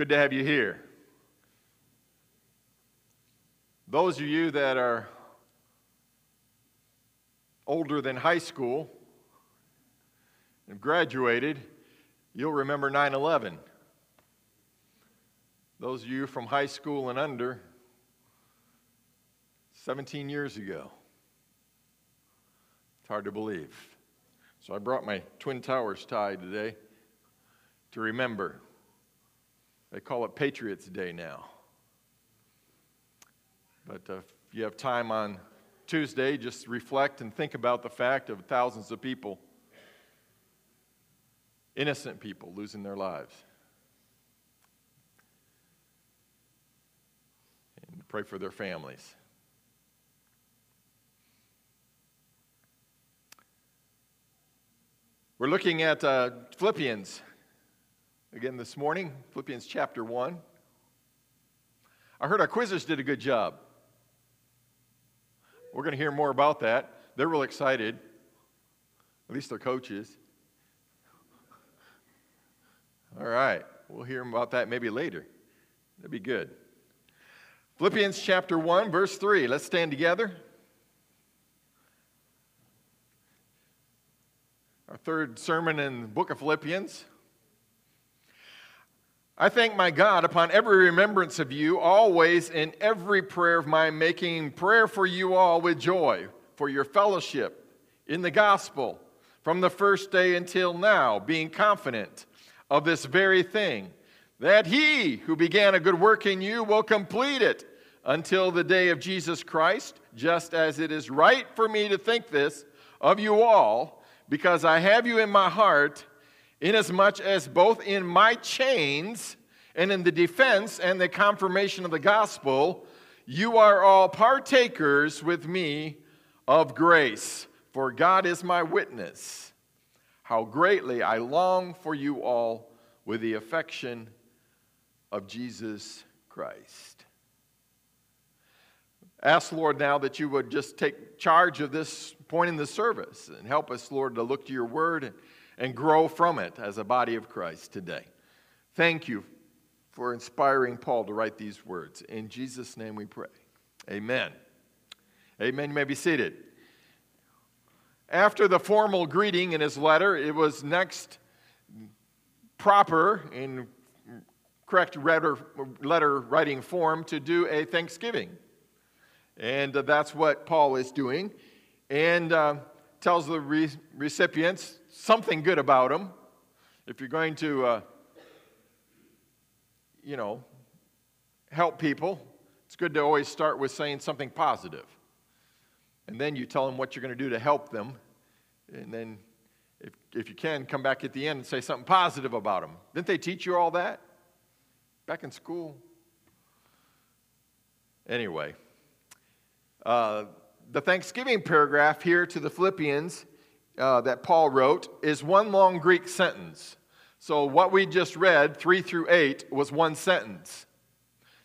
good to have you here. Those of you that are older than high school and graduated, you'll remember 9 11. Those of you from high school and under, 17 years ago. It's hard to believe. So I brought my Twin Towers tie today to remember. They call it Patriots Day now. But uh, if you have time on Tuesday, just reflect and think about the fact of thousands of people, innocent people, losing their lives. And pray for their families. We're looking at uh, Philippians again this morning, Philippians chapter 1. I heard our quizzers did a good job. We're going to hear more about that. They're real excited, at least their coaches. All right, we'll hear about that maybe later. That'd be good. Philippians chapter 1, verse 3. Let's stand together. our third sermon in the book of Philippians. I thank my God upon every remembrance of you, always in every prayer of mine, making prayer for you all with joy, for your fellowship in the gospel from the first day until now, being confident of this very thing, that he who began a good work in you will complete it until the day of Jesus Christ, just as it is right for me to think this of you all because I have you in my heart, inasmuch as both in my chains and in the defense and the confirmation of the gospel, you are all partakers with me of grace. For God is my witness, how greatly I long for you all with the affection of Jesus Christ. Ask, Lord, now that you would just take charge of this point in the service and help us, Lord, to look to your word and, and grow from it as a body of Christ today. Thank you for inspiring Paul to write these words. In Jesus' name we pray. Amen. Amen. You may be seated. After the formal greeting in his letter, it was next proper in correct letter, letter writing form to do a thanksgiving. And uh, that's what Paul is doing. And uh, tells the re- recipients something good about them. If you're going to, uh, you know, help people, it's good to always start with saying something positive. And then you tell them what you're going to do to help them. And then, if, if you can, come back at the end and say something positive about them. Didn't they teach you all that back in school? Anyway. Uh, the Thanksgiving paragraph here to the Philippians uh, that Paul wrote is one long Greek sentence. So, what we just read, 3 through 8, was one sentence.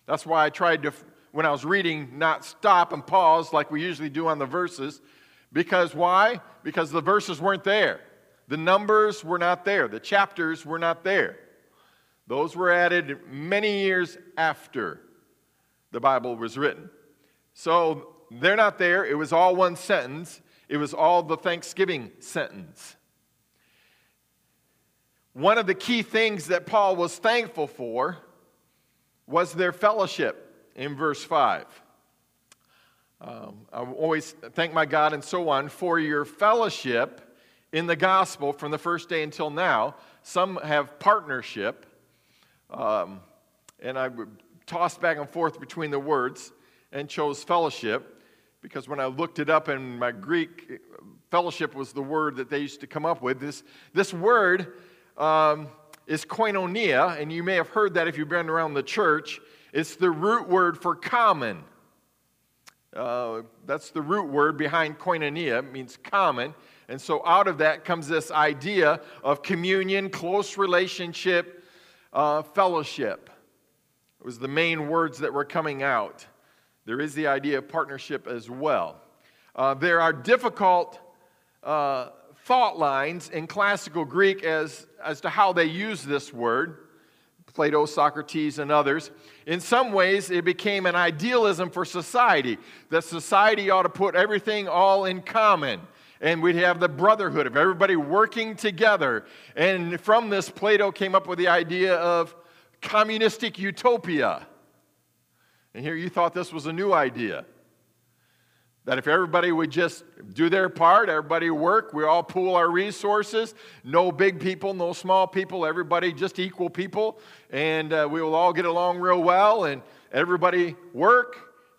That's why I tried to, when I was reading, not stop and pause like we usually do on the verses. Because why? Because the verses weren't there. The numbers were not there. The chapters were not there. Those were added many years after the Bible was written. So they're not there. It was all one sentence, it was all the Thanksgiving sentence. One of the key things that Paul was thankful for was their fellowship in verse 5. Um, I always thank my God and so on for your fellowship in the gospel from the first day until now. Some have partnership, um, and I tossed back and forth between the words and chose fellowship because when I looked it up in my Greek, fellowship was the word that they used to come up with. This, this word um, is koinonia, and you may have heard that if you've been around the church. It's the root word for common. Uh, that's the root word behind koinonia, it means common. And so out of that comes this idea of communion, close relationship, uh, fellowship. It was the main words that were coming out. There is the idea of partnership as well. Uh, there are difficult uh, thought lines in classical Greek as, as to how they use this word. Plato, Socrates, and others. In some ways, it became an idealism for society that society ought to put everything all in common. And we'd have the brotherhood of everybody working together. And from this, Plato came up with the idea of communistic utopia. And here you thought this was a new idea. That if everybody would just do their part, everybody work, we all pool our resources, no big people, no small people, everybody just equal people, and uh, we will all get along real well, and everybody work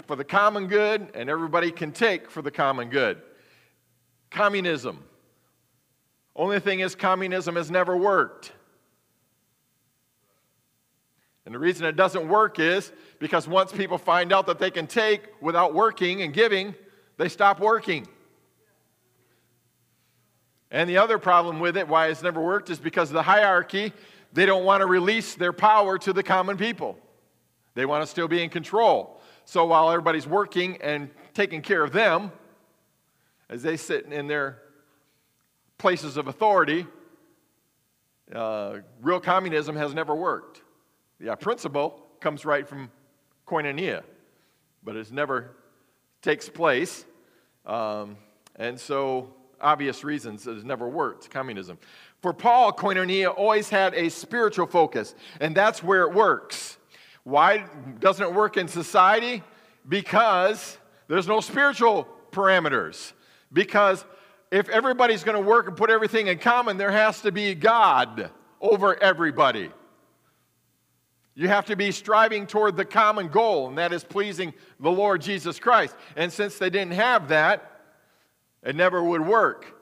for the common good, and everybody can take for the common good. Communism. Only thing is, communism has never worked. And the reason it doesn't work is because once people find out that they can take without working and giving, they stop working. And the other problem with it, why it's never worked, is because of the hierarchy, they don't want to release their power to the common people. They want to still be in control. So while everybody's working and taking care of them, as they sit in their places of authority, uh, real communism has never worked. The principle comes right from koinonia, but it's never takes place. Um, and so, obvious reasons, it has never worked, communism. For Paul, koinonia always had a spiritual focus, and that's where it works. Why doesn't it work in society? Because there's no spiritual parameters. Because if everybody's going to work and put everything in common, there has to be God over everybody. You have to be striving toward the common goal, and that is pleasing the Lord Jesus Christ. And since they didn't have that, it never would work.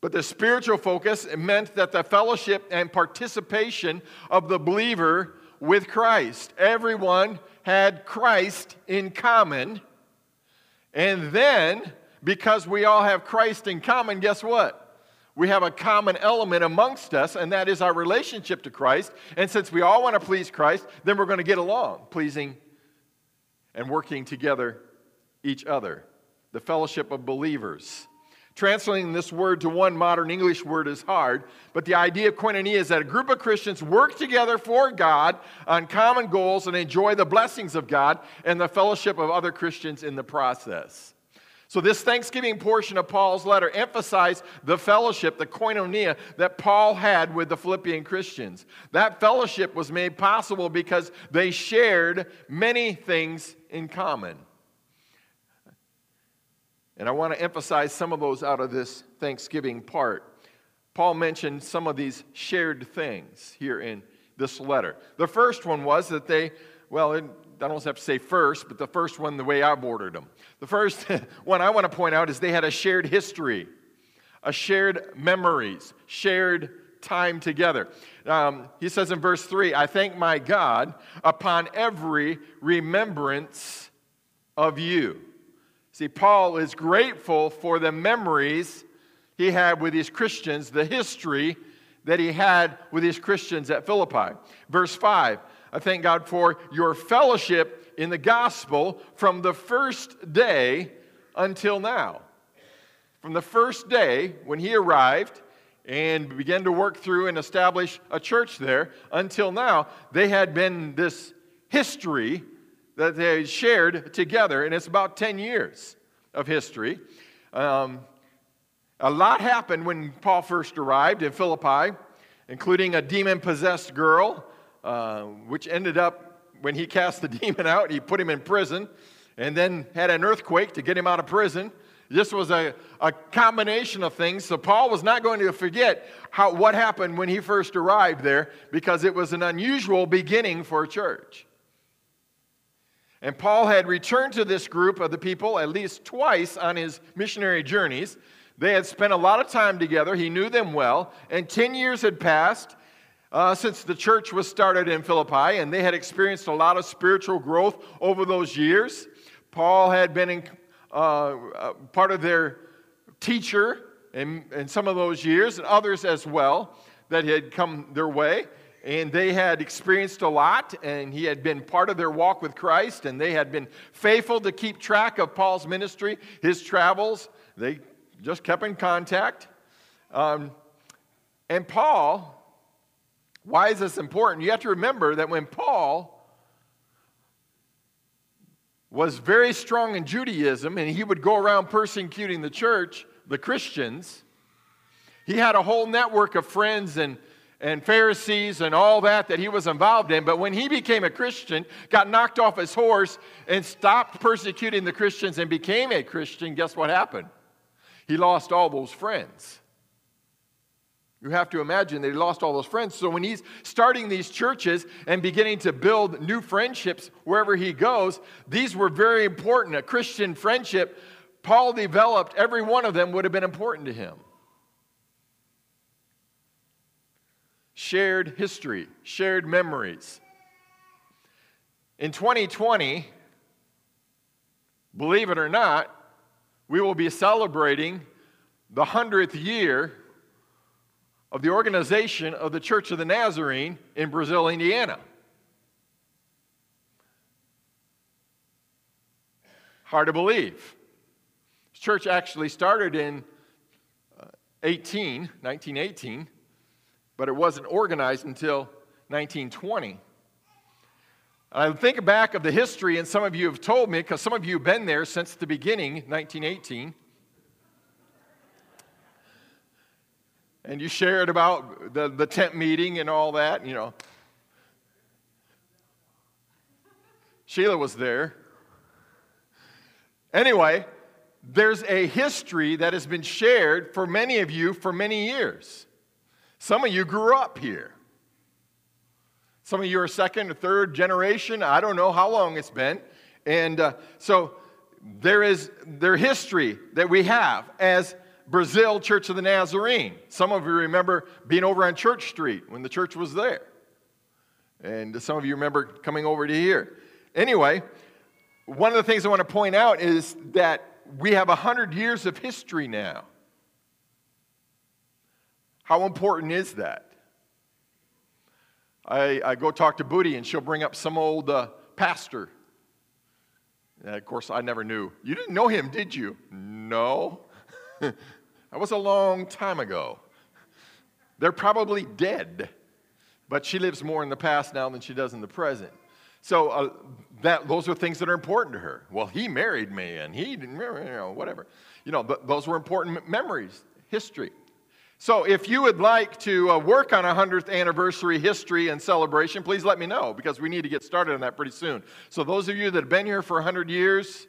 But the spiritual focus meant that the fellowship and participation of the believer with Christ. Everyone had Christ in common. And then, because we all have Christ in common, guess what? We have a common element amongst us, and that is our relationship to Christ. And since we all want to please Christ, then we're going to get along, pleasing and working together each other. The fellowship of believers. Translating this word to one modern English word is hard, but the idea of koinonia is that a group of Christians work together for God on common goals and enjoy the blessings of God and the fellowship of other Christians in the process. So, this Thanksgiving portion of Paul's letter emphasized the fellowship, the koinonia, that Paul had with the Philippian Christians. That fellowship was made possible because they shared many things in common. And I want to emphasize some of those out of this Thanksgiving part. Paul mentioned some of these shared things here in this letter. The first one was that they, well, I don't have to say first, but the first one, the way I've ordered them. The first one I want to point out is they had a shared history, a shared memories, shared time together. Um, he says in verse 3 I thank my God upon every remembrance of you. See, Paul is grateful for the memories he had with these Christians, the history that he had with these Christians at Philippi. Verse 5 I thank God for your fellowship in the gospel from the first day until now. From the first day when he arrived and began to work through and establish a church there until now, they had been this history that they shared together, and it's about 10 years of history. Um, a lot happened when Paul first arrived in Philippi, including a demon possessed girl uh, which ended up, when he cast the demon out, he put him in prison and then had an earthquake to get him out of prison. This was a, a combination of things. So Paul was not going to forget how, what happened when he first arrived there because it was an unusual beginning for a church. And Paul had returned to this group of the people at least twice on his missionary journeys. They had spent a lot of time together. He knew them well. And 10 years had passed uh, since the church was started in Philippi, and they had experienced a lot of spiritual growth over those years. Paul had been in, uh, uh, part of their teacher in, in some of those years, and others as well that had come their way. And they had experienced a lot, and he had been part of their walk with Christ, and they had been faithful to keep track of Paul's ministry, his travels. They just kept in contact. Um, and Paul Why is this important? You have to remember that when Paul was very strong in Judaism and he would go around persecuting the church, the Christians, he had a whole network of friends and, and Pharisees and all that that he was involved in. But when he became a Christian, got knocked off his horse, and stopped persecuting the Christians and became a Christian, guess what happened? He lost all those friends. You have to imagine that he lost all those friends. So when he's starting these churches and beginning to build new friendships wherever he goes, these were very important. A Christian friendship, Paul developed, every one of them would have been important to him. Shared history, shared memories. In 2020, believe it or not, we will be celebrating the 100th year of the organization of the Church of the Nazarene in Brazil, Indiana. Hard to believe. This church actually started in uh, 18, 1918, but it wasn't organized until 1920. I think back of the history, and some of you have told me, because some of you have been there since the beginning, 1918. And you shared about the, the tent meeting and all that, you know. Sheila was there. Anyway, there's a history that has been shared for many of you for many years. Some of you grew up here. Some of you are second or third generation. I don't know how long it's been. And uh, so there is their history that we have as Brazil Church of the Nazarene. Some of you remember being over on Church Street when the church was there. And some of you remember coming over to here. Anyway, one of the things I want to point out is that we have 100 years of history now. How important is that? I, I go talk to Booty, and she'll bring up some old uh, pastor. And of course, I never knew. You didn't know him, did you? No. That was a long time ago. They're probably dead, but she lives more in the past now than she does in the present. So uh, that, those are things that are important to her. Well, he married me and he didn't, you know, whatever. You know, th- those were important memories, history. So if you would like to uh, work on a 100th anniversary history and celebration, please let me know because we need to get started on that pretty soon. So those of you that have been here for 100 years,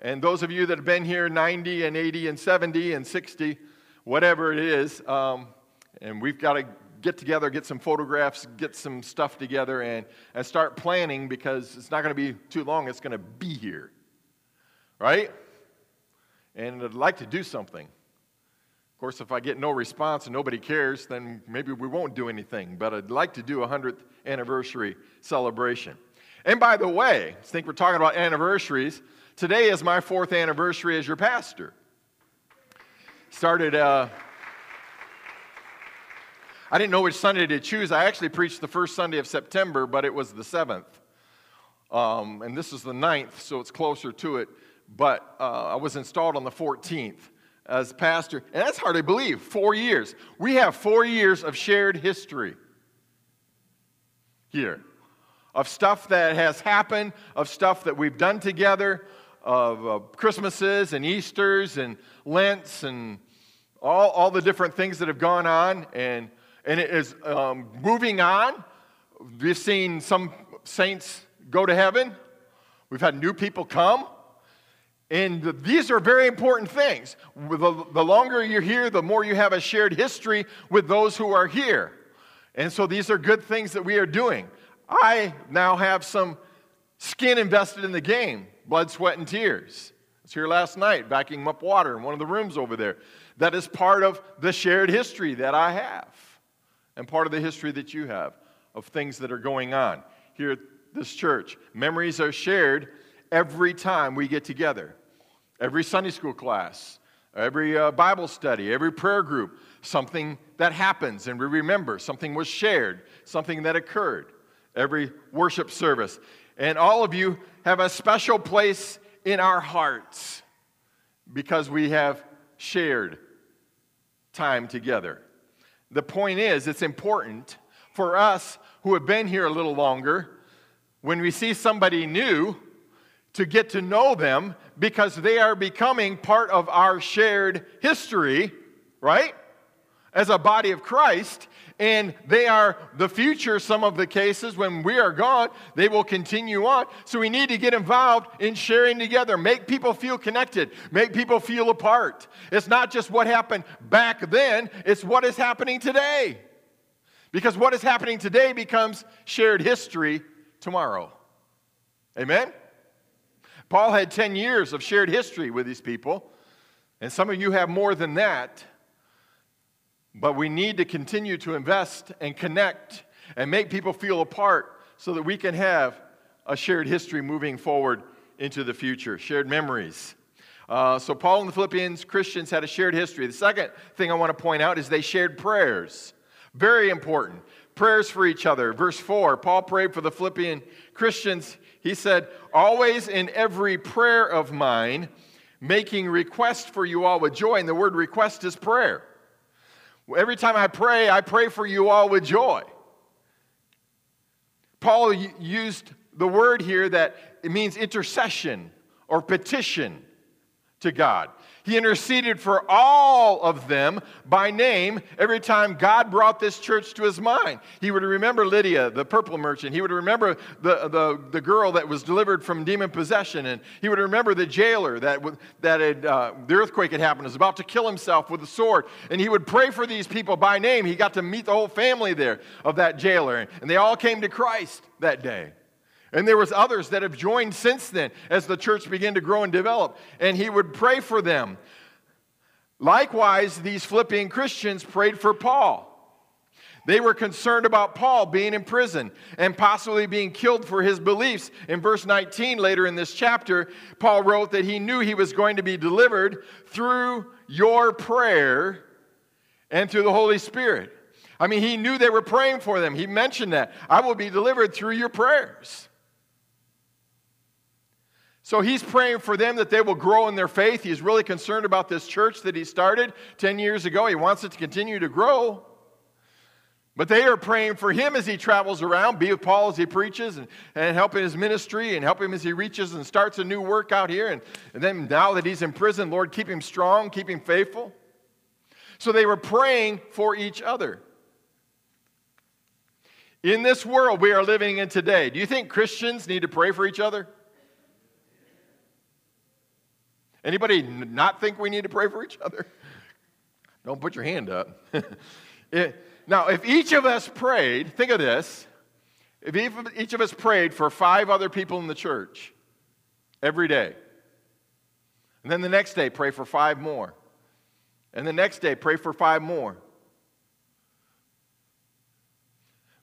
and those of you that have been here 90 and 80 and 70 and 60, whatever it is, um, and we've got to get together, get some photographs, get some stuff together, and, and start planning because it's not going to be too long. It's going to be here. Right? And I'd like to do something. Of course, if I get no response and nobody cares, then maybe we won't do anything. But I'd like to do a 100th anniversary celebration. And by the way, I think we're talking about anniversaries. Today is my fourth anniversary as your pastor. Started, uh, I didn't know which Sunday to choose. I actually preached the first Sunday of September, but it was the 7th. Um, and this is the 9th, so it's closer to it. But uh, I was installed on the 14th as pastor. And that's hard to believe. Four years. We have four years of shared history here of stuff that has happened, of stuff that we've done together, of uh, Christmases and Easters and Lents and all, all the different things that have gone on. And, and it is um, moving on. We've seen some saints go to heaven, we've had new people come. And these are very important things. The, the longer you're here, the more you have a shared history with those who are here. And so these are good things that we are doing. I now have some skin invested in the game blood, sweat, and tears. I was here last night backing up water in one of the rooms over there. That is part of the shared history that I have, and part of the history that you have of things that are going on here at this church. Memories are shared every time we get together, every Sunday school class, every uh, Bible study, every prayer group. Something that happens and we remember, something was shared, something that occurred every worship service. And all of you have a special place in our hearts because we have shared time together. the point is, it's important for us who have been here a little longer, when we see somebody new, to get to know them because they are becoming part of our shared history, right? As a body of Christ, and they are the future, some of the cases, when we are gone, they will continue on. So we need to get involved in sharing together, make people feel connected, make people feel apart. It's not just what happened back then, it's what is happening today. Because what is happening today becomes shared history tomorrow. Amen? Paul had 10 years of shared history with these people, and some of you have more than that. But we need to continue to invest and connect and make people feel a part so that we can have a shared history moving forward into the future, shared memories. Uh, so, Paul and the Philippians Christians had a shared history. The second thing I want to point out is they shared prayers. Very important. Prayers for each other. Verse 4, Paul prayed for the Philippian Christians. He said, Always in every prayer of mine, making request for you all with joy. And the word request is prayer. Every time I pray, I pray for you all with joy. Paul used the word here that it means intercession or petition to God. He interceded for all of them by name every time God brought this church to his mind. He would remember Lydia, the purple merchant. He would remember the, the, the girl that was delivered from demon possession. And he would remember the jailer that, that had, uh, the earthquake had happened, was about to kill himself with a sword. And he would pray for these people by name. He got to meet the whole family there of that jailer. And they all came to Christ that day. And there was others that have joined since then as the church began to grow and develop. And he would pray for them. Likewise, these Philippian Christians prayed for Paul. They were concerned about Paul being in prison and possibly being killed for his beliefs. In verse 19, later in this chapter, Paul wrote that he knew he was going to be delivered through your prayer and through the Holy Spirit. I mean, he knew they were praying for them. He mentioned that. I will be delivered through your prayers. So he's praying for them that they will grow in their faith. He's really concerned about this church that he started 10 years ago. He wants it to continue to grow. But they are praying for him as he travels around, be with Paul as he preaches and, and help in his ministry and help him as he reaches and starts a new work out here. And, and then now that he's in prison, Lord, keep him strong, keep him faithful. So they were praying for each other. In this world we are living in today, do you think Christians need to pray for each other? Anybody not think we need to pray for each other? Don't put your hand up. it, now, if each of us prayed, think of this. If each of us prayed for five other people in the church every day, and then the next day pray for five more, and the next day pray for five more.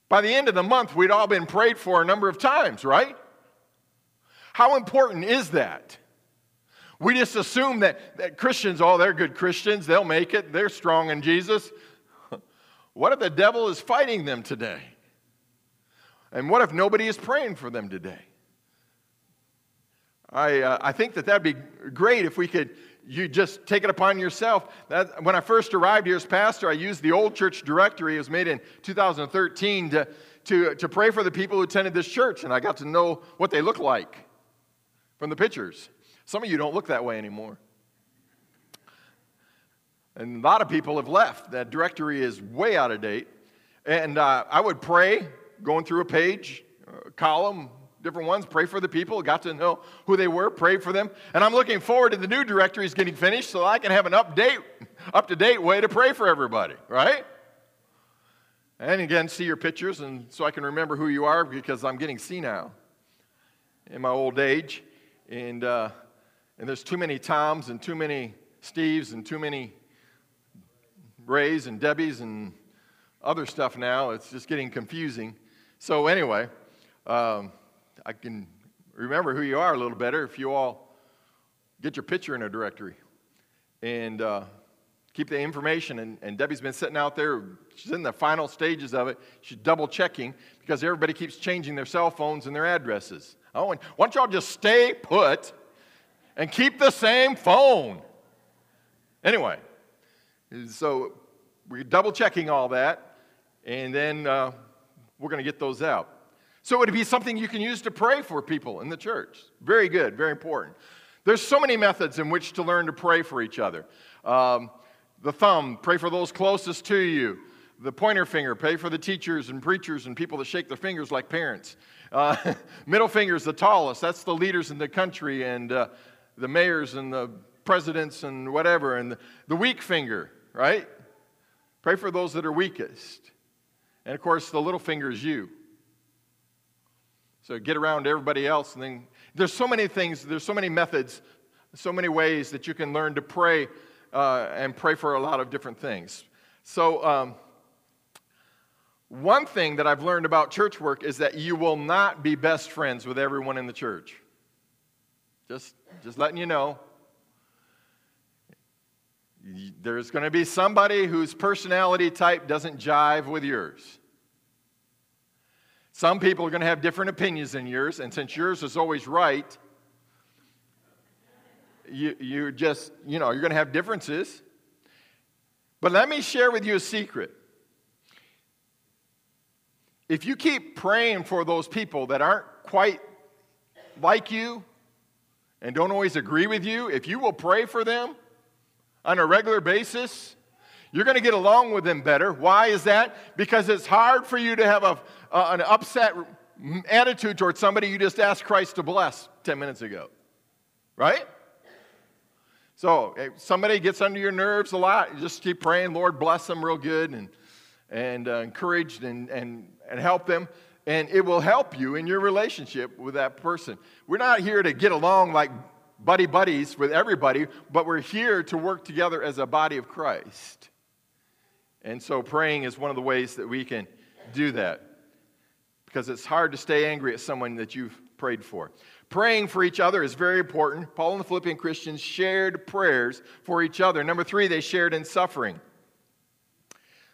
By the end of the month, we'd all been prayed for a number of times, right? How important is that? We just assume that, that Christians, oh, they're good Christians, they'll make it, they're strong in Jesus. What if the devil is fighting them today? And what if nobody is praying for them today? I, uh, I think that that'd be great if we could you just take it upon yourself. That, when I first arrived here as pastor, I used the old church directory. It was made in 2013 to, to, to pray for the people who attended this church, and I got to know what they look like from the pictures. Some of you don't look that way anymore. And a lot of people have left. That directory is way out of date. And uh, I would pray, going through a page, a column, different ones, pray for the people, got to know who they were, pray for them. And I'm looking forward to the new directories getting finished so I can have an update, up to date way to pray for everybody, right? And again, see your pictures, and so I can remember who you are because I'm getting senile in my old age. And uh, and there's too many Toms and too many Steves and too many Rays and Debbies and other stuff now. It's just getting confusing. So, anyway, um, I can remember who you are a little better if you all get your picture in a directory and uh, keep the information. And, and, Debbie's been sitting out there, she's in the final stages of it. She's double checking because everybody keeps changing their cell phones and their addresses. Oh, and why don't y'all just stay put and keep the same phone. Anyway, so we're double checking all that, and then uh, we're going to get those out. So it would be something you can use to pray for people in the church. Very good, very important. There's so many methods in which to learn to pray for each other. Um, the thumb, pray for those closest to you. The pointer finger, pray for the teachers and preachers and people that shake their fingers like parents. Uh, middle finger is the tallest. That's the leaders in the country and uh, the mayors and the presidents and whatever. And the, weak finger, right? Pray for those that are weakest. And of course, the little finger is you. So get around everybody else. And then there's so many things, there's so many methods, so many ways that you can learn to pray uh, and pray for a lot of different things. So, um, one thing that I've learned about church work is that you will not be best friends with everyone in the church. Just, just letting you know. There's going to be somebody whose personality type doesn't jive with yours. Some people are going to have different opinions than yours, and since yours is always right, you, you just, you know, you're going to have differences. But let me share with you a secret. If you keep praying for those people that aren't quite like you and don't always agree with you, if you will pray for them on a regular basis, you're going to get along with them better. Why is that? Because it's hard for you to have a, an upset attitude towards somebody you just asked Christ to bless 10 minutes ago. Right? So, if somebody gets under your nerves a lot, just keep praying, Lord, bless them real good and, and uh, encourage and, and, and help them. And it will help you in your relationship with that person. We're not here to get along like buddy buddies with everybody, but we're here to work together as a body of Christ. And so praying is one of the ways that we can do that because it's hard to stay angry at someone that you've prayed for. Praying for each other is very important. Paul and the Philippian Christians shared prayers for each other. Number three, they shared in suffering.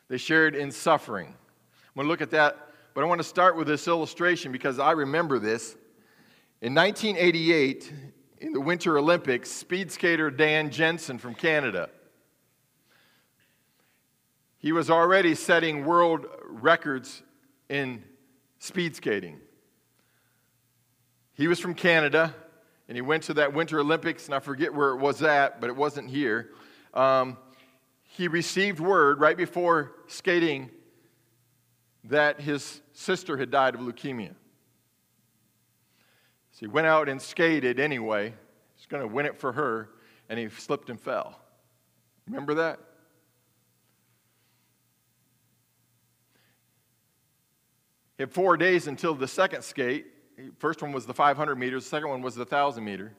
They shared in suffering. I'm going to look at that, but I want to start with this illustration because I remember this. In 1988, in the Winter Olympics, speed skater Dan Jansen from Canada he was already setting world records in speed skating. He was from Canada, and he went to that Winter Olympics, and I forget where it was at, but it wasn't here. Um, he received word right before skating that his sister had died of leukemia. So he went out and skated anyway. He's going to win it for her, and he slipped and fell. Remember that? He had four days until the second skate. First one was the 500 meters, the second one was the 1,000 meter.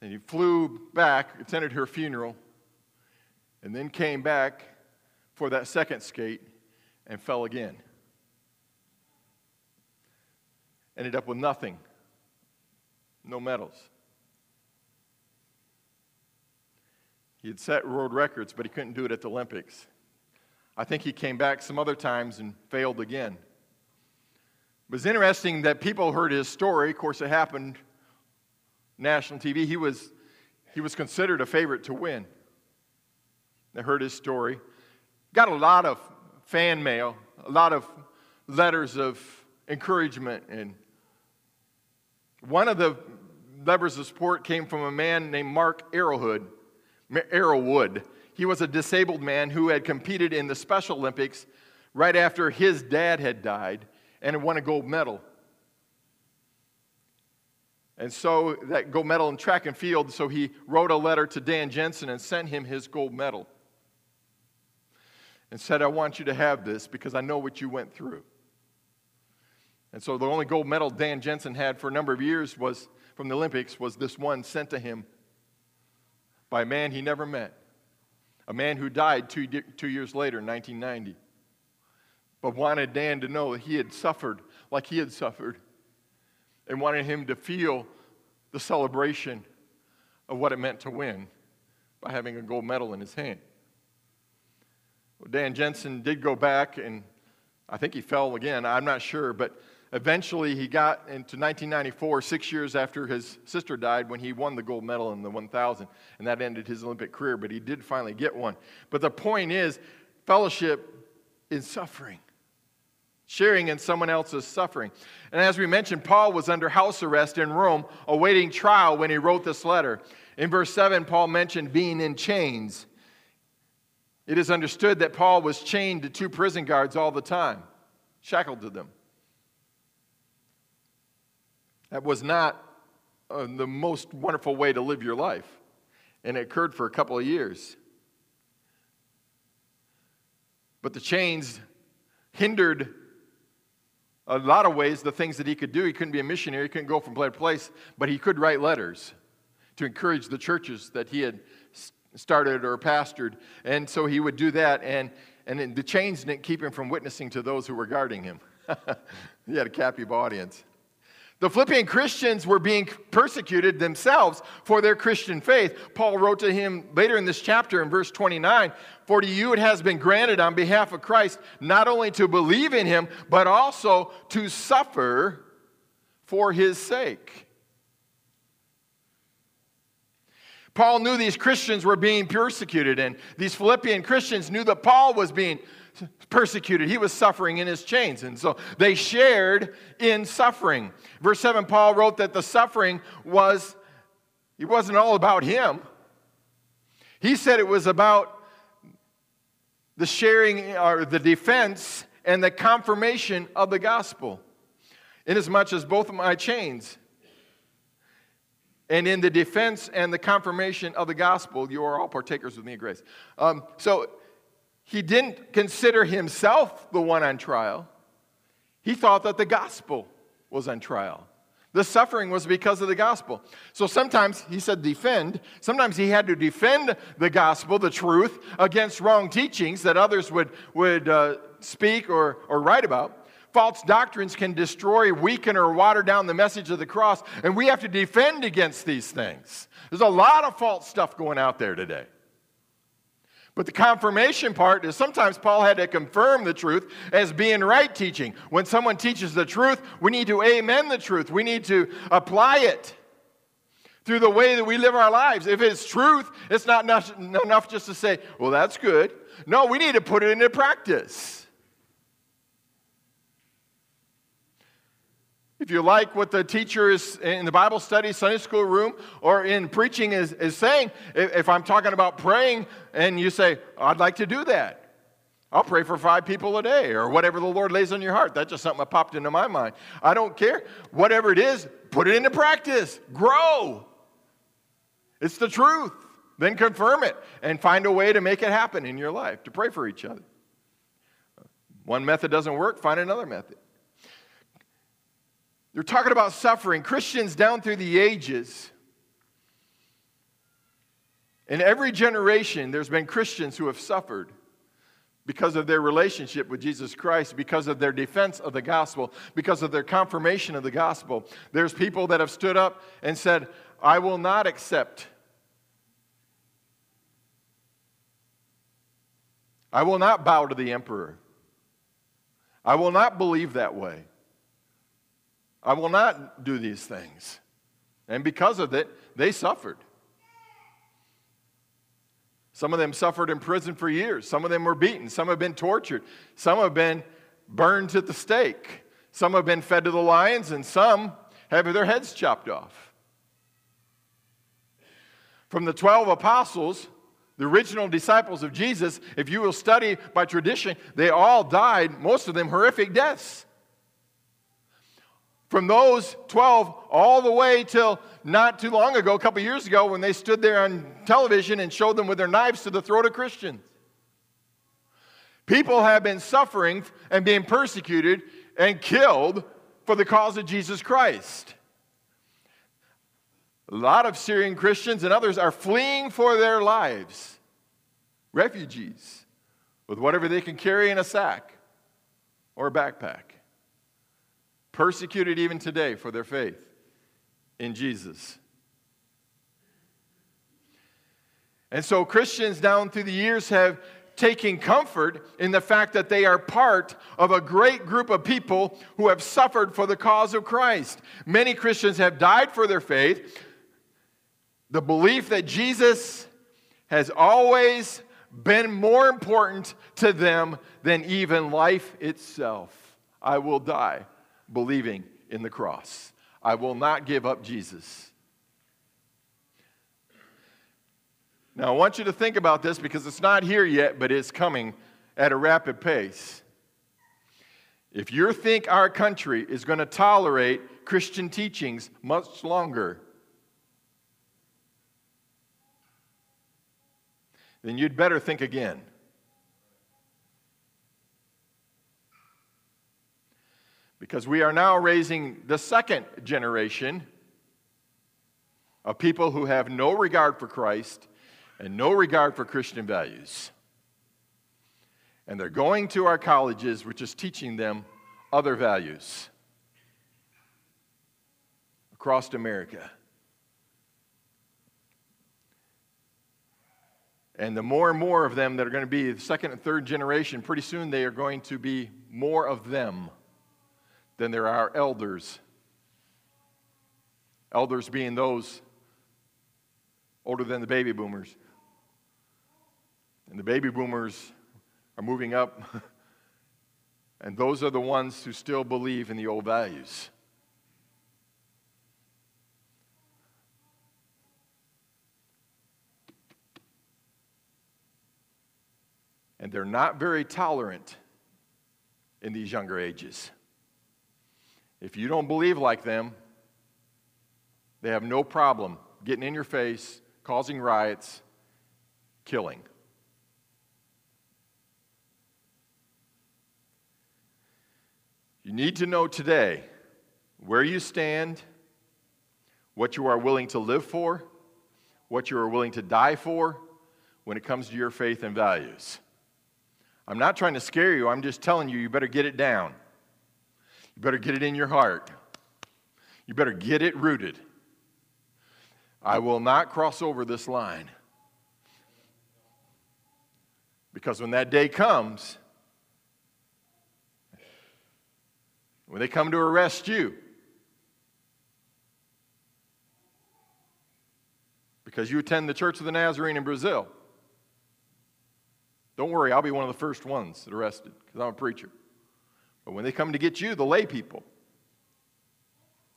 And he flew back, attended her funeral, and then came back for that second skate and fell again. Ended up with nothing, no medals. He had set world records, but he couldn't do it at the Olympics. I think he came back some other times and failed again. It was interesting that people heard his story. Of course, it happened national TV. He was, he was considered a favorite to win. They heard his story. Got a lot of fan mail, a lot of letters of encouragement. And one of the levers of support came from a man named Mark Arrowood. Arrowood. He was a disabled man who had competed in the Special Olympics right after his dad had died and had won a gold medal. And so that gold medal in track and field, so he wrote a letter to Dan Jansen and sent him his gold medal. And said, I want you to have this because I know what you went through. And so the only gold medal Dan Jansen had for a number of years was from the Olympics was this one sent to him by a man he never met. A man who died two, two years later in 1990 but wanted Dan to know that he had suffered like he had suffered and wanted him to feel the celebration of what it meant to win by having a gold medal in his hand. Well, Dan Jansen did go back, and I think he fell again. I'm not sure, but eventually he got into 1994, six years after his sister died, when he won the gold medal in the 1000, and that ended his Olympic career. But he did finally get one. But the point is, fellowship in suffering, sharing in someone else's suffering. And as we mentioned, Paul was under house arrest in Rome, awaiting trial when he wrote this letter. In verse 7, Paul mentioned being in chains. It is understood that Paul was chained to two prison guards all the time, shackled to them. That was not uh, the most wonderful way to live your life, and it occurred for a couple of years. But the chains hindered a lot of ways the things that he could do. He couldn't be a missionary, he couldn't go from place to place, but he could write letters to encourage the churches that he had started or pastored. And so he would do that, and, and the chains didn't keep him from witnessing to those who were guarding him. he had a captive audience. The Philippian Christians were being persecuted themselves for their Christian faith. Paul wrote to him later in this chapter in verse 29 For to you it has been granted on behalf of Christ not only to believe in him, but also to suffer for his sake. Paul knew these Christians were being persecuted, and these Philippian Christians knew that Paul was being persecuted. He was suffering in his chains. And so they shared in suffering. Verse 7, Paul wrote that the suffering was, it wasn't all about him. He said it was about the sharing or the defense and the confirmation of the gospel. Inasmuch as both of my chains and in the defense and the confirmation of the gospel, you are all partakers with me of grace. Um, so he didn't consider himself the one on trial. He thought that the gospel was on trial. The suffering was because of the gospel. So sometimes he said defend. Sometimes he had to defend the gospel, the truth, against wrong teachings that others would, would uh, speak or, or write about. False doctrines can destroy, weaken, or water down the message of the cross, and we have to defend against these things. There's a lot of false stuff going out there today. But the confirmation part is sometimes Paul had to confirm the truth as being right teaching. When someone teaches the truth, we need to amen the truth. We need to apply it through the way that we live our lives. If it's truth, it's not enough just to say, well, that's good. No, we need to put it into practice. If you like what the teacher is in the Bible study, Sunday school room, or in preaching is, is saying, if I'm talking about praying and you say, I'd like to do that, I'll pray for five people a day or whatever the Lord lays on your heart. That's just something that popped into my mind. I don't care. Whatever it is, put it into practice. Grow. It's the truth. Then confirm it and find a way to make it happen in your life, to pray for each other. One method doesn't work, find another method. They're talking about suffering. Christians down through the ages. In every generation, there's been Christians who have suffered because of their relationship with Jesus Christ, because of their defense of the gospel, because of their confirmation of the gospel. There's people that have stood up and said, I will not accept. I will not bow to the emperor. I will not believe that way. I will not do these things. And because of it, they suffered. Some of them suffered in prison for years. Some of them were beaten. Some have been tortured. Some have been burned at the stake. Some have been fed to the lions, and some have their heads chopped off. From the 12 apostles, the original disciples of Jesus, if you will study by tradition, they all died, most of them horrific deaths. From those 12 all the way till not too long ago, a couple years ago, when they stood there on television and showed them with their knives to the throat of Christians. People have been suffering and being persecuted and killed for the cause of Jesus Christ. A lot of Syrian Christians and others are fleeing for their lives, refugees, with whatever they can carry in a sack or a backpack persecuted even today for their faith in Jesus. And so Christians down through the years have taken comfort in the fact that they are part of a great group of people who have suffered for the cause of Christ. Many Christians have died for their faith. The belief that Jesus has always been more important to them than even life itself. I will die believing in the cross. I will not give up Jesus. Now, I want you to think about this because it's not here yet, but it's coming at a rapid pace. If you think our country is going to tolerate Christian teachings much longer, then you'd better think again. Because we are now raising the second generation of people who have no regard for Christ and no regard for Christian values. And they're going to our colleges, which is teaching them other values across America. And the more and more of them that are going to be the second and third generation, pretty soon they are going to be more of them than there are elders. Elders being those older than the baby boomers. And the baby boomers are moving up, and those are the ones who still believe in the old values. And they're not very tolerant in these younger ages. If you don't believe like them, they have no problem getting in your face, causing riots, killing. You need to know today where you stand, what you are willing to live for, what you are willing to die for when it comes to your faith and values. I'm not trying to scare you, I'm just telling you, you better get it down. You better get it in your heart. You better get it rooted. I will not cross over this line. Because when that day comes, when they come to arrest you, because you attend the Church of the Nazarene in Brazil, don't worry, I'll be one of the first ones that arrested because I'm a preacher. But when they come to get you, the lay people,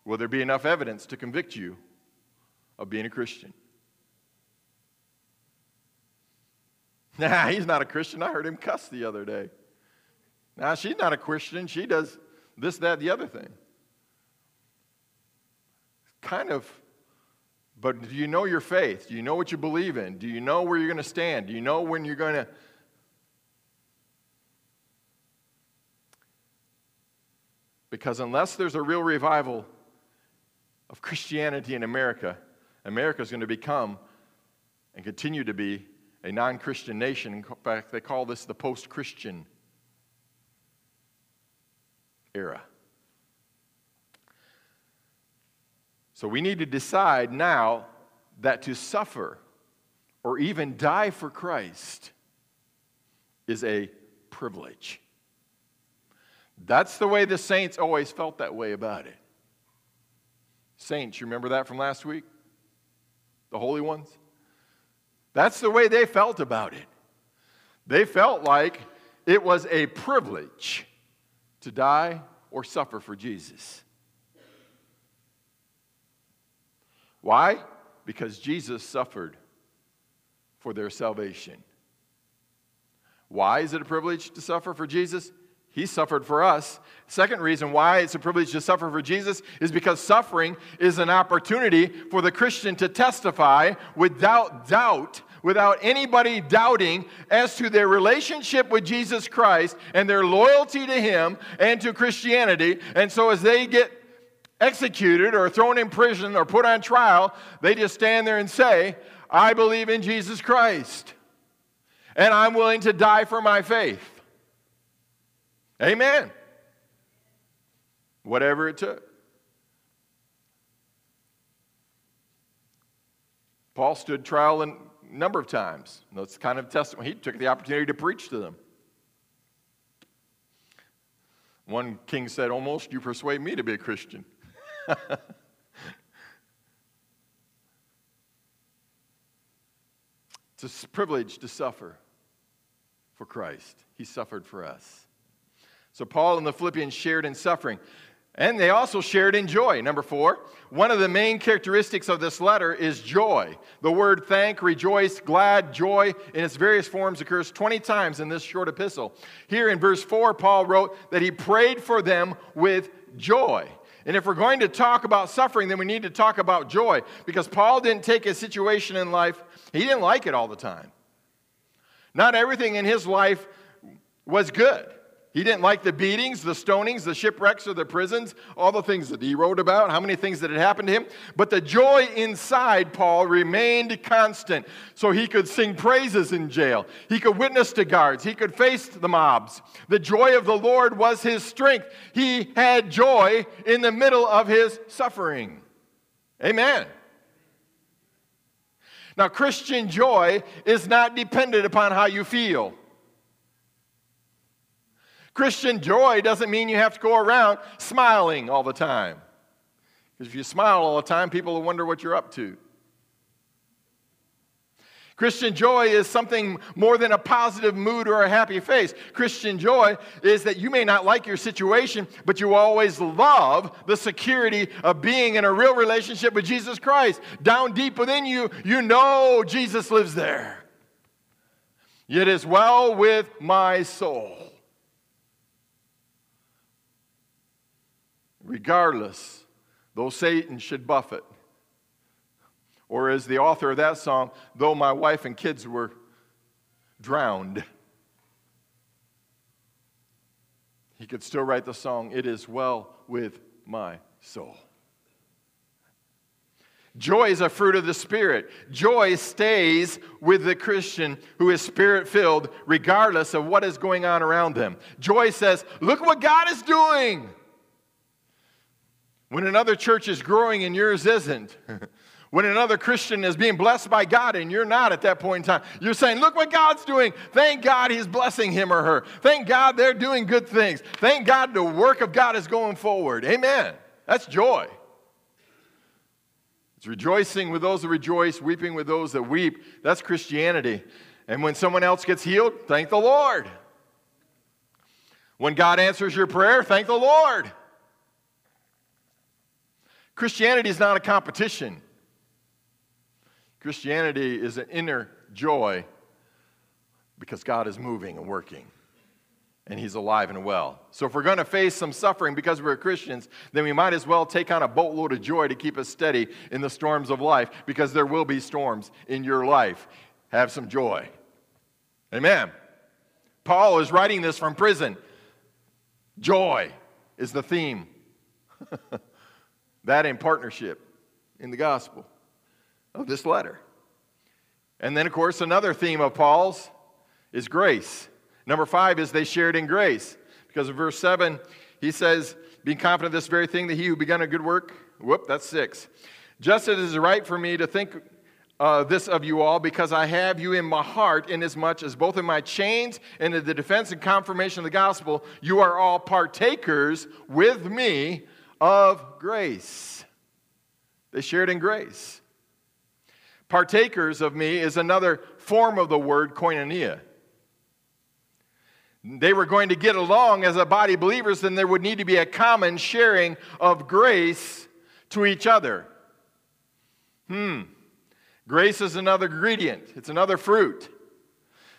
will there be enough evidence to convict you of being a Christian? Nah, he's not a Christian. I heard him cuss the other day. Nah, she's not a Christian. She does this, that, the other thing. Kind of, but do you know your faith? Do you know what you believe in? Do you know where you're going to stand? Do you know when you're going to Because unless there's a real revival of Christianity in America, America is going to become and continue to be a non Christian nation. In fact, they call this the post Christian era. So we need to decide now that to suffer or even die for Christ is a privilege. That's the way the saints always felt that way about it. Saints, you remember that from last week? The holy ones? That's the way they felt about it. They felt like it was a privilege to die or suffer for Jesus. Why? Because Jesus suffered for their salvation. Why is it a privilege to suffer for Jesus? He suffered for us. Second reason why it's a privilege to suffer for Jesus is because suffering is an opportunity for the Christian to testify without doubt, without anybody doubting as to their relationship with Jesus Christ and their loyalty to Him and to Christianity. And so as they get executed or thrown in prison or put on trial, they just stand there and say, I believe in Jesus Christ and I'm willing to die for my faith. Amen. Whatever it took. Paul stood trial a number of times. That's kind of testimony. He took the opportunity to preach to them. One king said, Almost you persuade me to be a Christian. it's a privilege to suffer for Christ. He suffered for us. So Paul and the Philippians shared in suffering. And they also shared in joy. Number four, one of the main characteristics of this letter is joy. The word thank, rejoice, glad, joy in its various forms occurs 20 times in this short epistle. Here in verse 4, Paul wrote that he prayed for them with joy. And if we're going to talk about suffering, then we need to talk about joy because Paul didn't take his situation in life, he didn't like it all the time. Not everything in his life was good. He didn't like the beatings, the stonings, the shipwrecks, or the prisons, all the things that he wrote about, how many things that had happened to him. But the joy inside Paul remained constant. So he could sing praises in jail. He could witness to guards. He could face the mobs. The joy of the Lord was his strength. He had joy in the middle of his suffering. Amen. Now, Christian joy is not dependent upon how you feel. Christian joy doesn't mean you have to go around smiling all the time. Because if you smile all the time, people will wonder what you're up to. Christian joy is something more than a positive mood or a happy face. Christian joy is that you may not like your situation, but you always love the security of being in a real relationship with Jesus Christ. Down deep within you, you know Jesus lives there. It is well with my soul. Regardless, though Satan should buffet. Or as the author of that song, though my wife and kids were drowned, he could still write the song, It is well with my soul. Joy is a fruit of the Spirit. Joy stays with the Christian who is spirit filled, regardless of what is going on around them. Joy says, Look what God is doing. When another church is growing and yours isn't, when another Christian is being blessed by God and you're not at that point in time, you're saying, Look what God's doing. Thank God He's blessing him or her. Thank God they're doing good things. Thank God the work of God is going forward. Amen. That's joy. It's rejoicing with those that rejoice, weeping with those that weep. That's Christianity. And when someone else gets healed, thank the Lord. When God answers your prayer, thank the Lord. Christianity is not a competition. Christianity is an inner joy because God is moving and working and He's alive and well. So, if we're going to face some suffering because we're Christians, then we might as well take on a boatload of joy to keep us steady in the storms of life because there will be storms in your life. Have some joy. Amen. Paul is writing this from prison. Joy is the theme. That in partnership in the gospel of this letter. And then, of course, another theme of Paul's is grace. Number five is they shared in grace. Because in verse 7, he says, Being confident of this very thing, that he who begun a good work, whoop, that's six. Just as it is right for me to think uh, this of you all, because I have you in my heart, inasmuch as both in my chains and in the defense and confirmation of the gospel, you are all partakers with me of grace. They shared in grace. Partakers of me is another form of the word koinonia. They were going to get along as a body believers, then there would need to be a common sharing of grace to each other. Hmm. Grace is another ingredient, it's another fruit.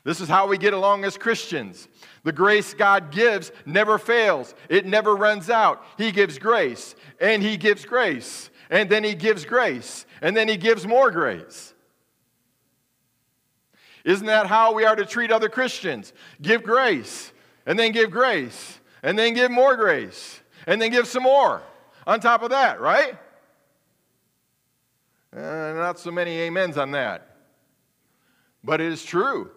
This is how we get along as Christians. The grace God gives never fails, it never runs out. He gives grace, and He gives grace, and then He gives grace, and then He gives more grace. Isn't that how we are to treat other Christians? Give grace, and then give grace, and then give more grace, and then give some more on top of that, right? Uh, not so many amens on that. But it is true.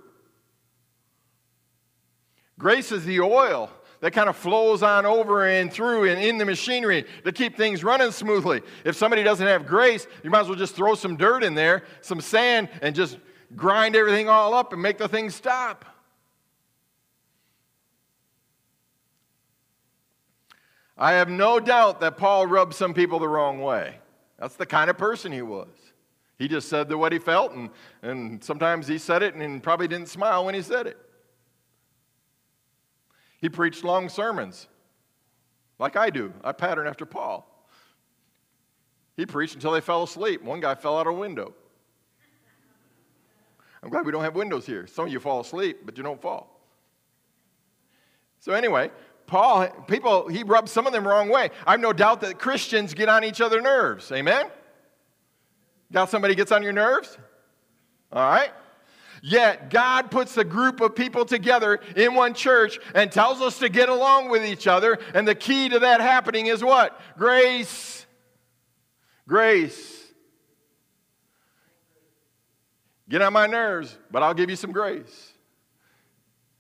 Grace is the oil that kind of flows on over and through and in the machinery to keep things running smoothly. If somebody doesn't have grace, you might as well just throw some dirt in there, some sand, and just grind everything all up and make the thing stop. I have no doubt that Paul rubbed some people the wrong way. That's the kind of person he was. He just said what he felt, and, and sometimes he said it and probably didn't smile when he said it. He preached long sermons, like I do. I pattern after Paul. He preached until they fell asleep. One guy fell out a window. I'm glad we don't have windows here. Some of you fall asleep, but you don't fall. So, anyway, Paul, people, he rubs some of them the wrong way. I have no doubt that Christians get on each other's nerves. Amen? Got somebody gets on your nerves? All right? Yet God puts a group of people together in one church and tells us to get along with each other. And the key to that happening is what? Grace. Grace. Get on my nerves, but I'll give you some grace.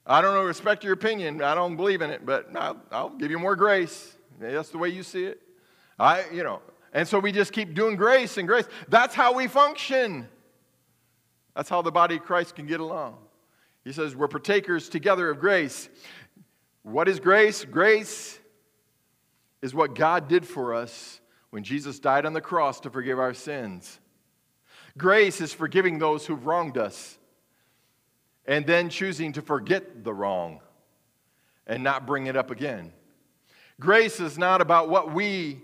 I don't respect your opinion. I don't believe in it, but I'll, I'll give you more grace. That's the way you see it. I, you know, and so we just keep doing grace and grace. That's how we function. That's how the body of Christ can get along. He says we're partakers together of grace. What is grace? Grace is what God did for us when Jesus died on the cross to forgive our sins. Grace is forgiving those who've wronged us and then choosing to forget the wrong and not bring it up again. Grace is not about what we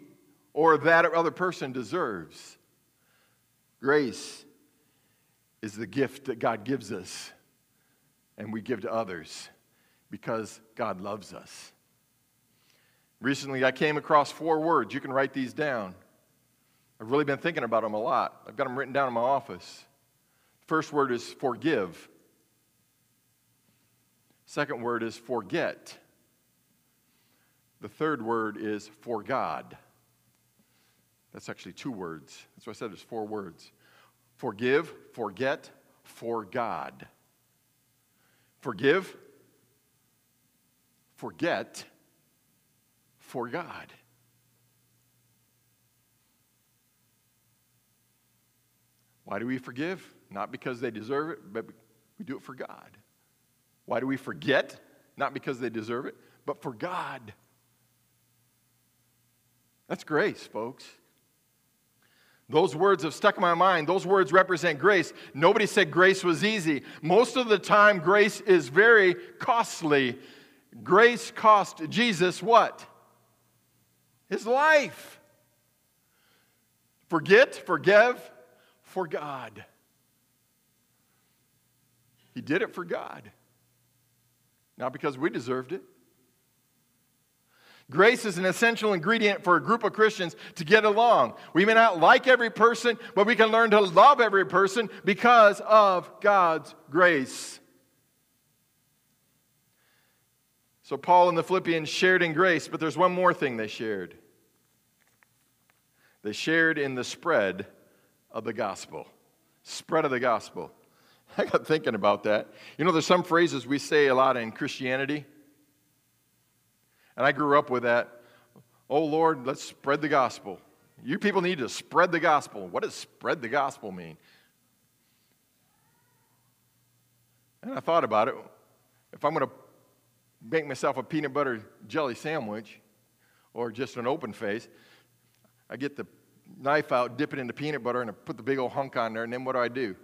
or that other person deserves. Grace is the gift that God gives us and we give to others because God loves us. Recently, I came across four words. You can write these down. I've really been thinking about them a lot. I've got them written down in my office. First word is forgive. Second word is forget. The third word is for God. That's actually two words. That's why I said there's four words forgive, forget, for God. Forgive, forget, for God. Why do we forgive? Not because they deserve it, but we do it for God. Why do we forget? Not because they deserve it, but for God. That's grace, folks. Those words have stuck in my mind. Those words represent grace. Nobody said grace was easy. Most of the time, grace is very costly. Grace cost Jesus what? His life. Forget, forgive, for God. He did it for God, not because we deserved it. Grace is an essential ingredient for a group of Christians to get along. We may not like every person, but we can learn to love every person because of God's grace. So, Paul and the Philippians shared in grace, but there's one more thing they shared. They shared in the spread of the gospel. Spread of the gospel. I got thinking about that. You know, there's some phrases we say a lot in Christianity. And I grew up with that. Oh, Lord, let's spread the gospel. You people need to spread the gospel. What does spread the gospel mean? And I thought about it. If I'm going to make myself a peanut butter jelly sandwich or just an open face, I get the knife out, dip it into peanut butter, and I put the big old hunk on there, and then what do I do?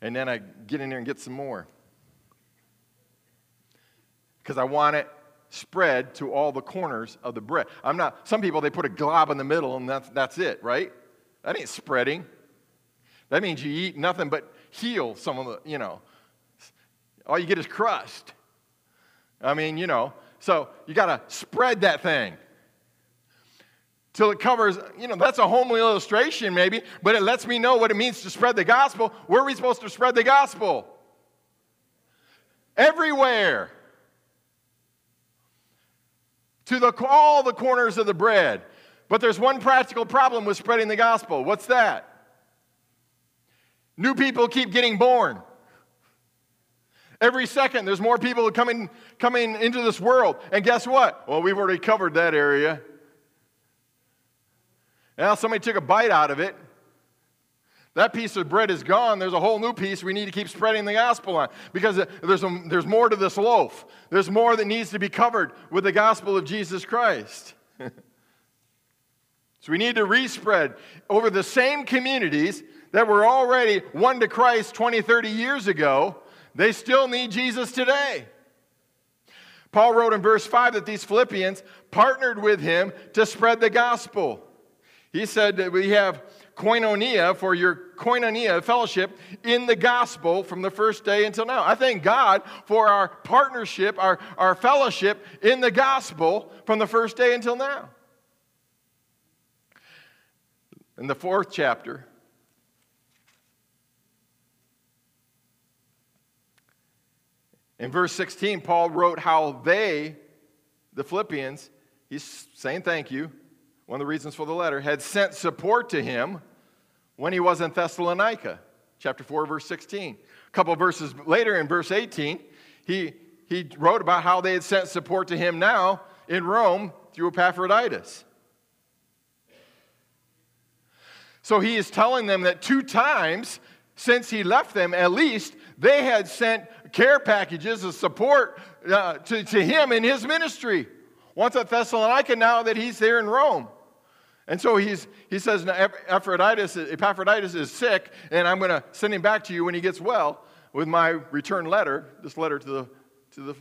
And then I get in there and get some more because I want it spread to all the corners of the bread. I'm not, some people, they put a glob in the middle and that's, that's it, right? That ain't spreading. That means you eat nothing but heel some of the, you know, all you get is crust. I mean, you know, so you got to spread that thing till it covers, you know, that's a homely illustration maybe, but it lets me know what it means to spread the gospel. Where are we supposed to spread the gospel? Everywhere to the, all the corners of the bread. But there's one practical problem with spreading the gospel. What's that? New people keep getting born. Every second, there's more people coming, coming into this world. And guess what? Well, we've already covered that area. Now, somebody took a bite out of it. That piece of bread is gone. There's a whole new piece we need to keep spreading the gospel on because there's, there's more to this loaf. There's more that needs to be covered with the gospel of Jesus Christ. so we need to respread over the same communities that were already won to Christ 20, 30 years ago. They still need Jesus today. Paul wrote in verse 5 that these Philippians partnered with him to spread the gospel. He said that we have koinonia for your koinonia fellowship in the gospel from the first day until now. I thank God for our partnership, our, our fellowship in the gospel from the first day until now. In the fourth chapter, in verse 16, Paul wrote how they, the Philippians, he's saying thank you, one of the reasons for the letter, had sent support to him when he was in Thessalonica, chapter 4, verse 16. A couple verses later, in verse 18, he, he wrote about how they had sent support to him now in Rome through Epaphroditus. So he is telling them that two times since he left them, at least, they had sent care packages of support uh, to, to him in his ministry. Once at Thessalonica, now that he's there in Rome. And so he's, he says, Epaphroditus, Epaphroditus is sick, and I'm going to send him back to you when he gets well with my return letter, this letter to the, to the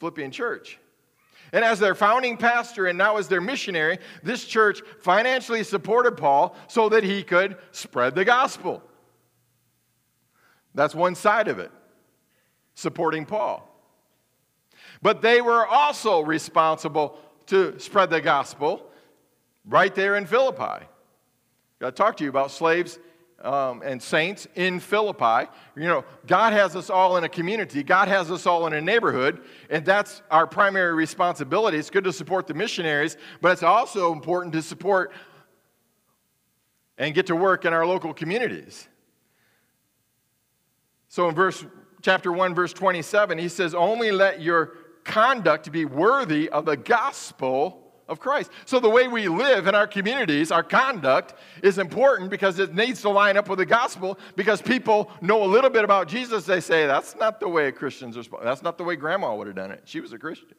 Philippian church. And as their founding pastor and now as their missionary, this church financially supported Paul so that he could spread the gospel. That's one side of it, supporting Paul. But they were also responsible to spread the gospel right there in Philippi. Got to talk to you about slaves um, and saints in Philippi. You know, God has us all in a community, God has us all in a neighborhood, and that's our primary responsibility. It's good to support the missionaries, but it's also important to support and get to work in our local communities. So in verse chapter 1 verse 27 he says only let your conduct be worthy of the gospel of Christ. So the way we live in our communities, our conduct is important because it needs to line up with the gospel because people know a little bit about Jesus. They say, that's not the way Christians are That's not the way grandma would have done it. She was a Christian.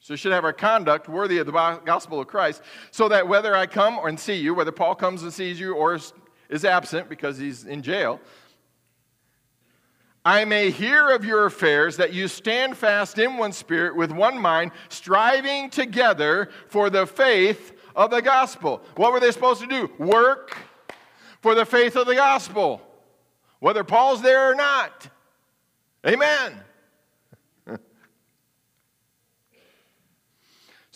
So we should have our conduct worthy of the gospel of Christ so that whether I come and see you, whether Paul comes and sees you or is absent because he's in jail, I may hear of your affairs, that you stand fast in one spirit, with one mind, striving together for the faith of the gospel. What were they supposed to do? Work for the faith of the gospel, whether Paul's there or not. Amen.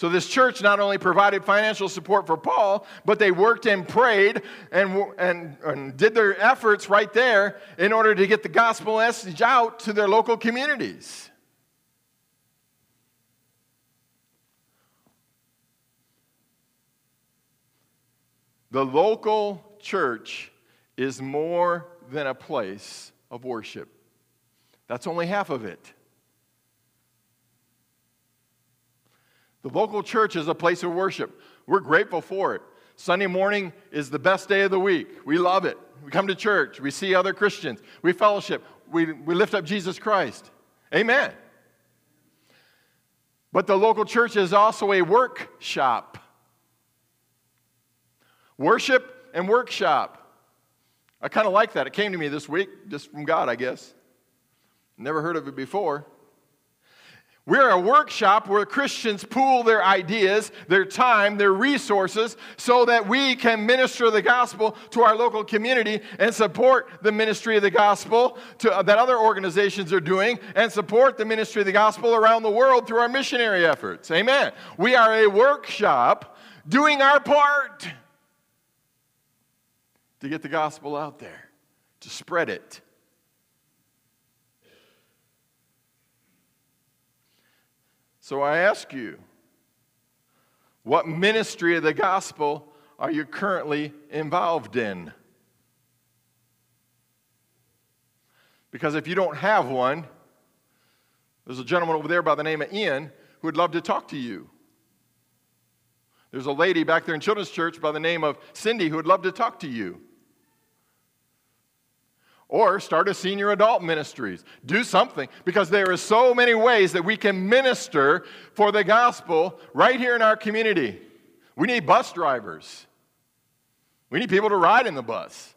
So, this church not only provided financial support for Paul, but they worked and prayed and, and, and, did their efforts right there in order to get the gospel message out to their local communities. The local church is more than a place of worship, that's only half of it. The local church is a place of worship. We're grateful for it. Sunday morning is the best day of the week. We love it. We come to church, we see other Christians, we fellowship, we, we lift up Jesus Christ. Amen. But the local church is also a workshop. Worship and workshop. I kind of like that. It came to me this week, just from God, I guess. Never heard of it before. We're a workshop where Christians pool their ideas, their time, their resources so that we can minister the gospel to our local community and support the ministry of the gospel to, uh, that other organizations are doing and support the ministry of the gospel around the world through our missionary efforts. Amen. We are a workshop doing our part to get the gospel out there, to spread it. So I ask you, what ministry of the gospel are you currently involved in? Because if you don't have one, there's a gentleman over there by the name of Ian who would love to talk to you. There's a lady back there in Children's Church by the name of Cindy who would love to talk to you. Or start a senior adult ministries. Do something because there are so many ways that we can minister for the gospel right here in our community. We need bus drivers. We need people to ride in the bus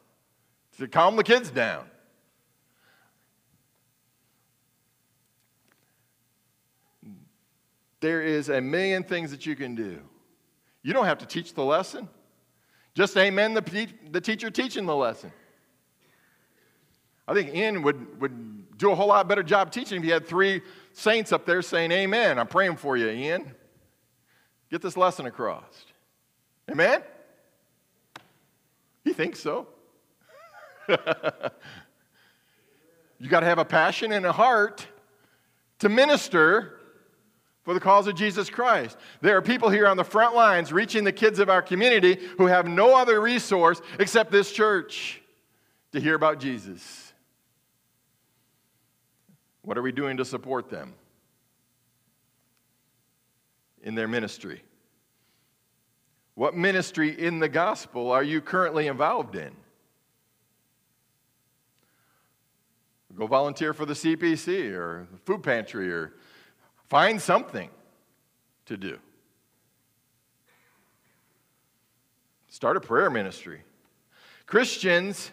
to calm the kids down. There is a million things that you can do. You don't have to teach the lesson. Just amen the, the teacher teaching the lesson. I think Ian would, would do a whole lot better job teaching if he had three saints up there saying, Amen. I'm praying for you, Ian. Get this lesson across. Amen? He thinks so. you got to have a passion and a heart to minister for the cause of Jesus Christ. There are people here on the front lines reaching the kids of our community who have no other resource except this church to hear about Jesus. What are we doing to support them in their ministry? What ministry in the gospel are you currently involved in? Go volunteer for the CPC or the food pantry or find something to do. Start a prayer ministry. Christians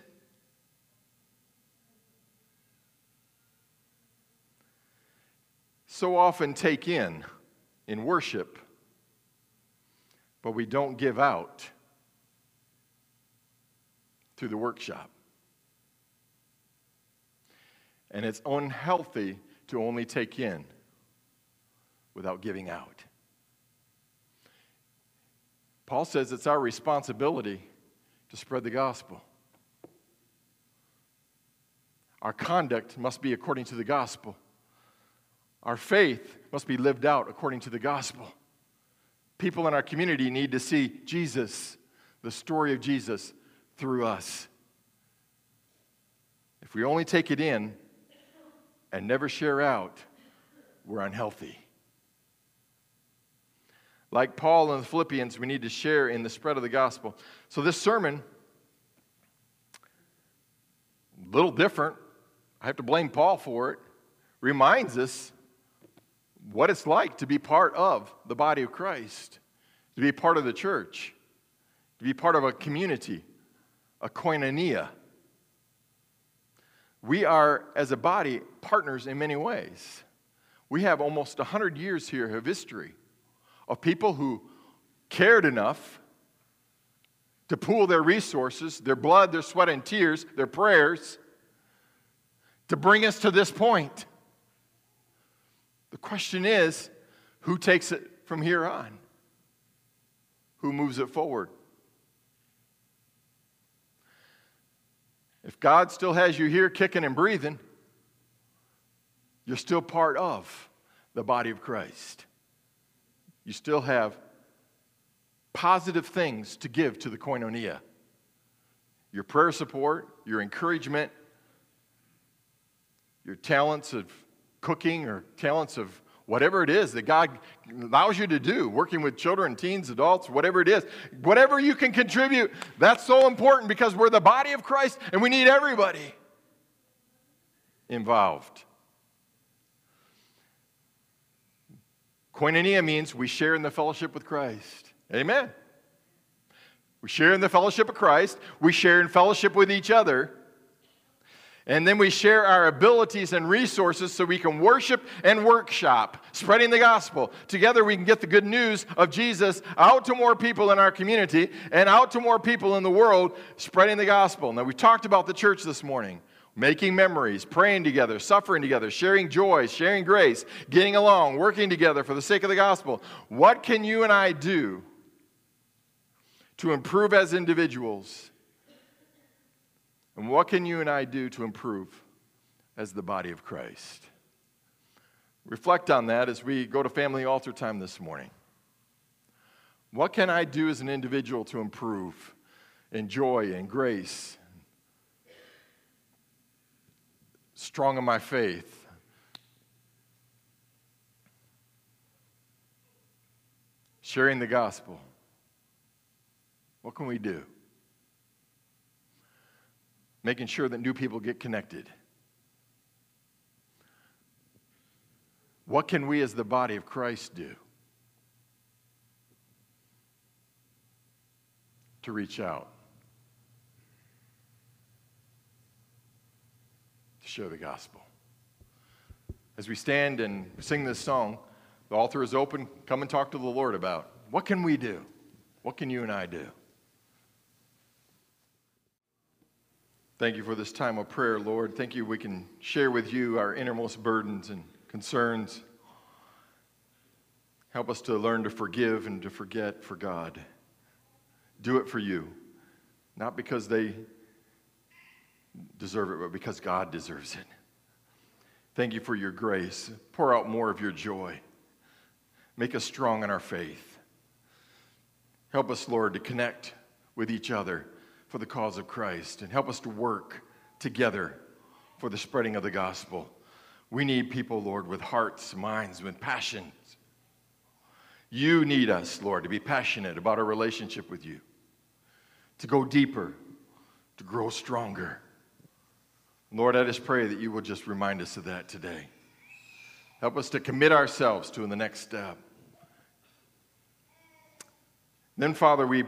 so often take in in worship, but we don't give out through the workshop. And it's unhealthy to only take in without giving out. Paul says it's our responsibility to spread the gospel. Our conduct must be according to the gospel. Our faith must be lived out according to the gospel. People in our community need to see Jesus, the story of Jesus, through us. If we only take it in and never share out, we're unhealthy. Like Paul in the Philippians, we need to share in the spread of the gospel. So, this sermon, a little different, I have to blame Paul for it, reminds us what it's like to be part of the body of Christ, to be part of the church, to be part of a community, a koinonia. We are, as a body, partners in many ways. We have almost 100 years here of history of people who cared enough to pool their resources, their blood, their sweat, and tears, their prayers, to bring us to this point. The question is who takes it from here on? Who moves it forward? If God still has you here kicking and breathing, you're still part of the body of Christ. You still have positive things to give to the koinonia your prayer support, your encouragement, your talents of cooking or talents of whatever it is that God allows you to do, working with children, teens, adults, whatever it is, whatever you can contribute, that's so important because we're the body of Christ and we need everybody involved. Koinonia means we share in the fellowship with Christ. Amen. We share in the fellowship of Christ, we share in fellowship with each other. And then we share our abilities and resources so we can worship and workshop, spreading the gospel. Together, we can get the good news of Jesus out to more people in our community and out to more people in the world, spreading the gospel. Now, we talked about the church this morning making memories, praying together, suffering together, sharing joy, sharing grace, getting along, working together for the sake of the gospel. What can you and I do to improve as individuals? And what can you and I do to improve as the body of Christ? Reflect on that as we go to family altar time this morning. What can I do as an individual to improve in joy and grace? Strong in my faith. Sharing the gospel. What can we do? Making sure that new people get connected. What can we as the body of Christ do to reach out? To share the gospel. As we stand and sing this song, The altar is open. Come and talk to the Lord about what can we do? What can you and I do? Thank you for this time of prayer, Lord. Thank you we can share with you our innermost burdens and concerns. Help us to learn to forgive and to forget for God. Do it for you, not because they deserve it, but because God deserves it. Thank you for your grace. Pour out more of your joy. Make us strong in our faith. Help us, Lord, to connect with each other for the cause of Christ and help us to work together for the spreading of the gospel. We need people, Lord, with hearts, minds, with passions. You need us, Lord, to be passionate about our relationship with you, to go deeper, to grow stronger. Lord, I just pray that you will just remind us of that today. Help us to commit ourselves to in the next step. Then, Father, we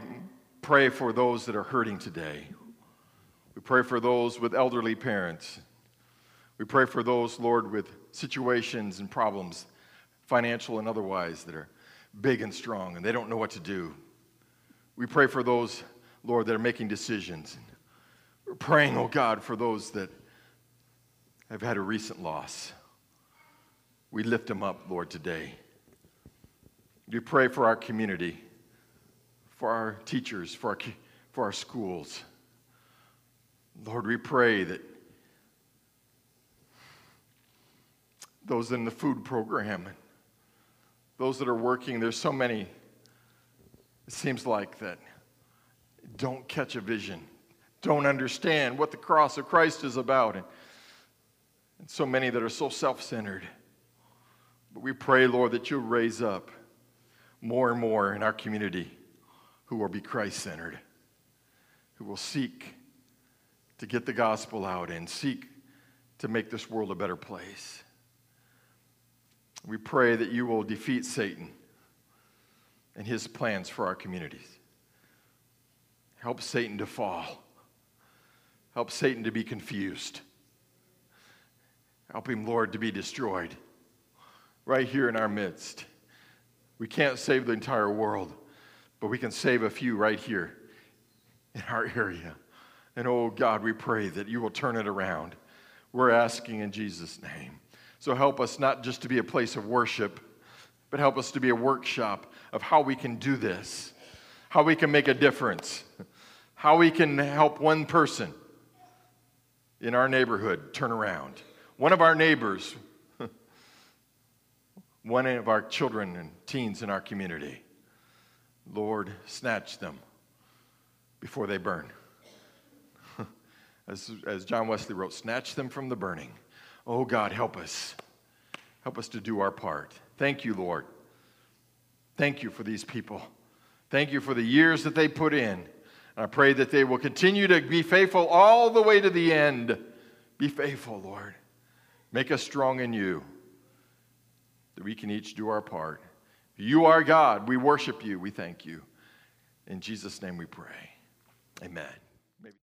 pray for those that are hurting today. We pray for those with elderly parents. We pray for those, Lord, with situations and problems, financial and otherwise, that are big and strong and they don't know what to do. We pray for those, Lord, that are making decisions. We're praying, oh God, for those that have had a recent loss. We lift them up, Lord, today. We pray for our community for our teachers, for our, for our schools. Lord, we pray that those in the food program, those that are working, there's so many, it seems like that don't catch a vision, don't understand what the cross of Christ is about, and, and so many that are so self centered. But we pray, Lord, that you'll raise up more and more in our community who will be Christ centered, who will seek to get the gospel out and seek to make this world a better place. We pray that you will defeat Satan and his plans for our communities. Help Satan to fall. Help Satan to be confused. Help him, Lord, to be destroyed right here in our midst. We can't save the entire world, but we can save a few right here in our area. And oh God, we pray that you will turn it around. We're asking in Jesus' name. So help us not just to be a place of worship, but help us to be a workshop of how we can do this, how we can make a difference, how we can help one person in our neighborhood turn around. One of our neighbors, one of our children and teens in our community. Lord, snatch them before they burn. As, as John Wesley wrote, snatch them from the burning. Oh God, help us. Help us to do our part. Thank you, Lord. Thank you for these people. Thank you for the years that they put in. And I pray that they will continue to be faithful all the way to the end. Be faithful, Lord. Make us strong in you that we can each do our part. You are God. We worship you. We thank you. In Jesus' name we pray. Amen.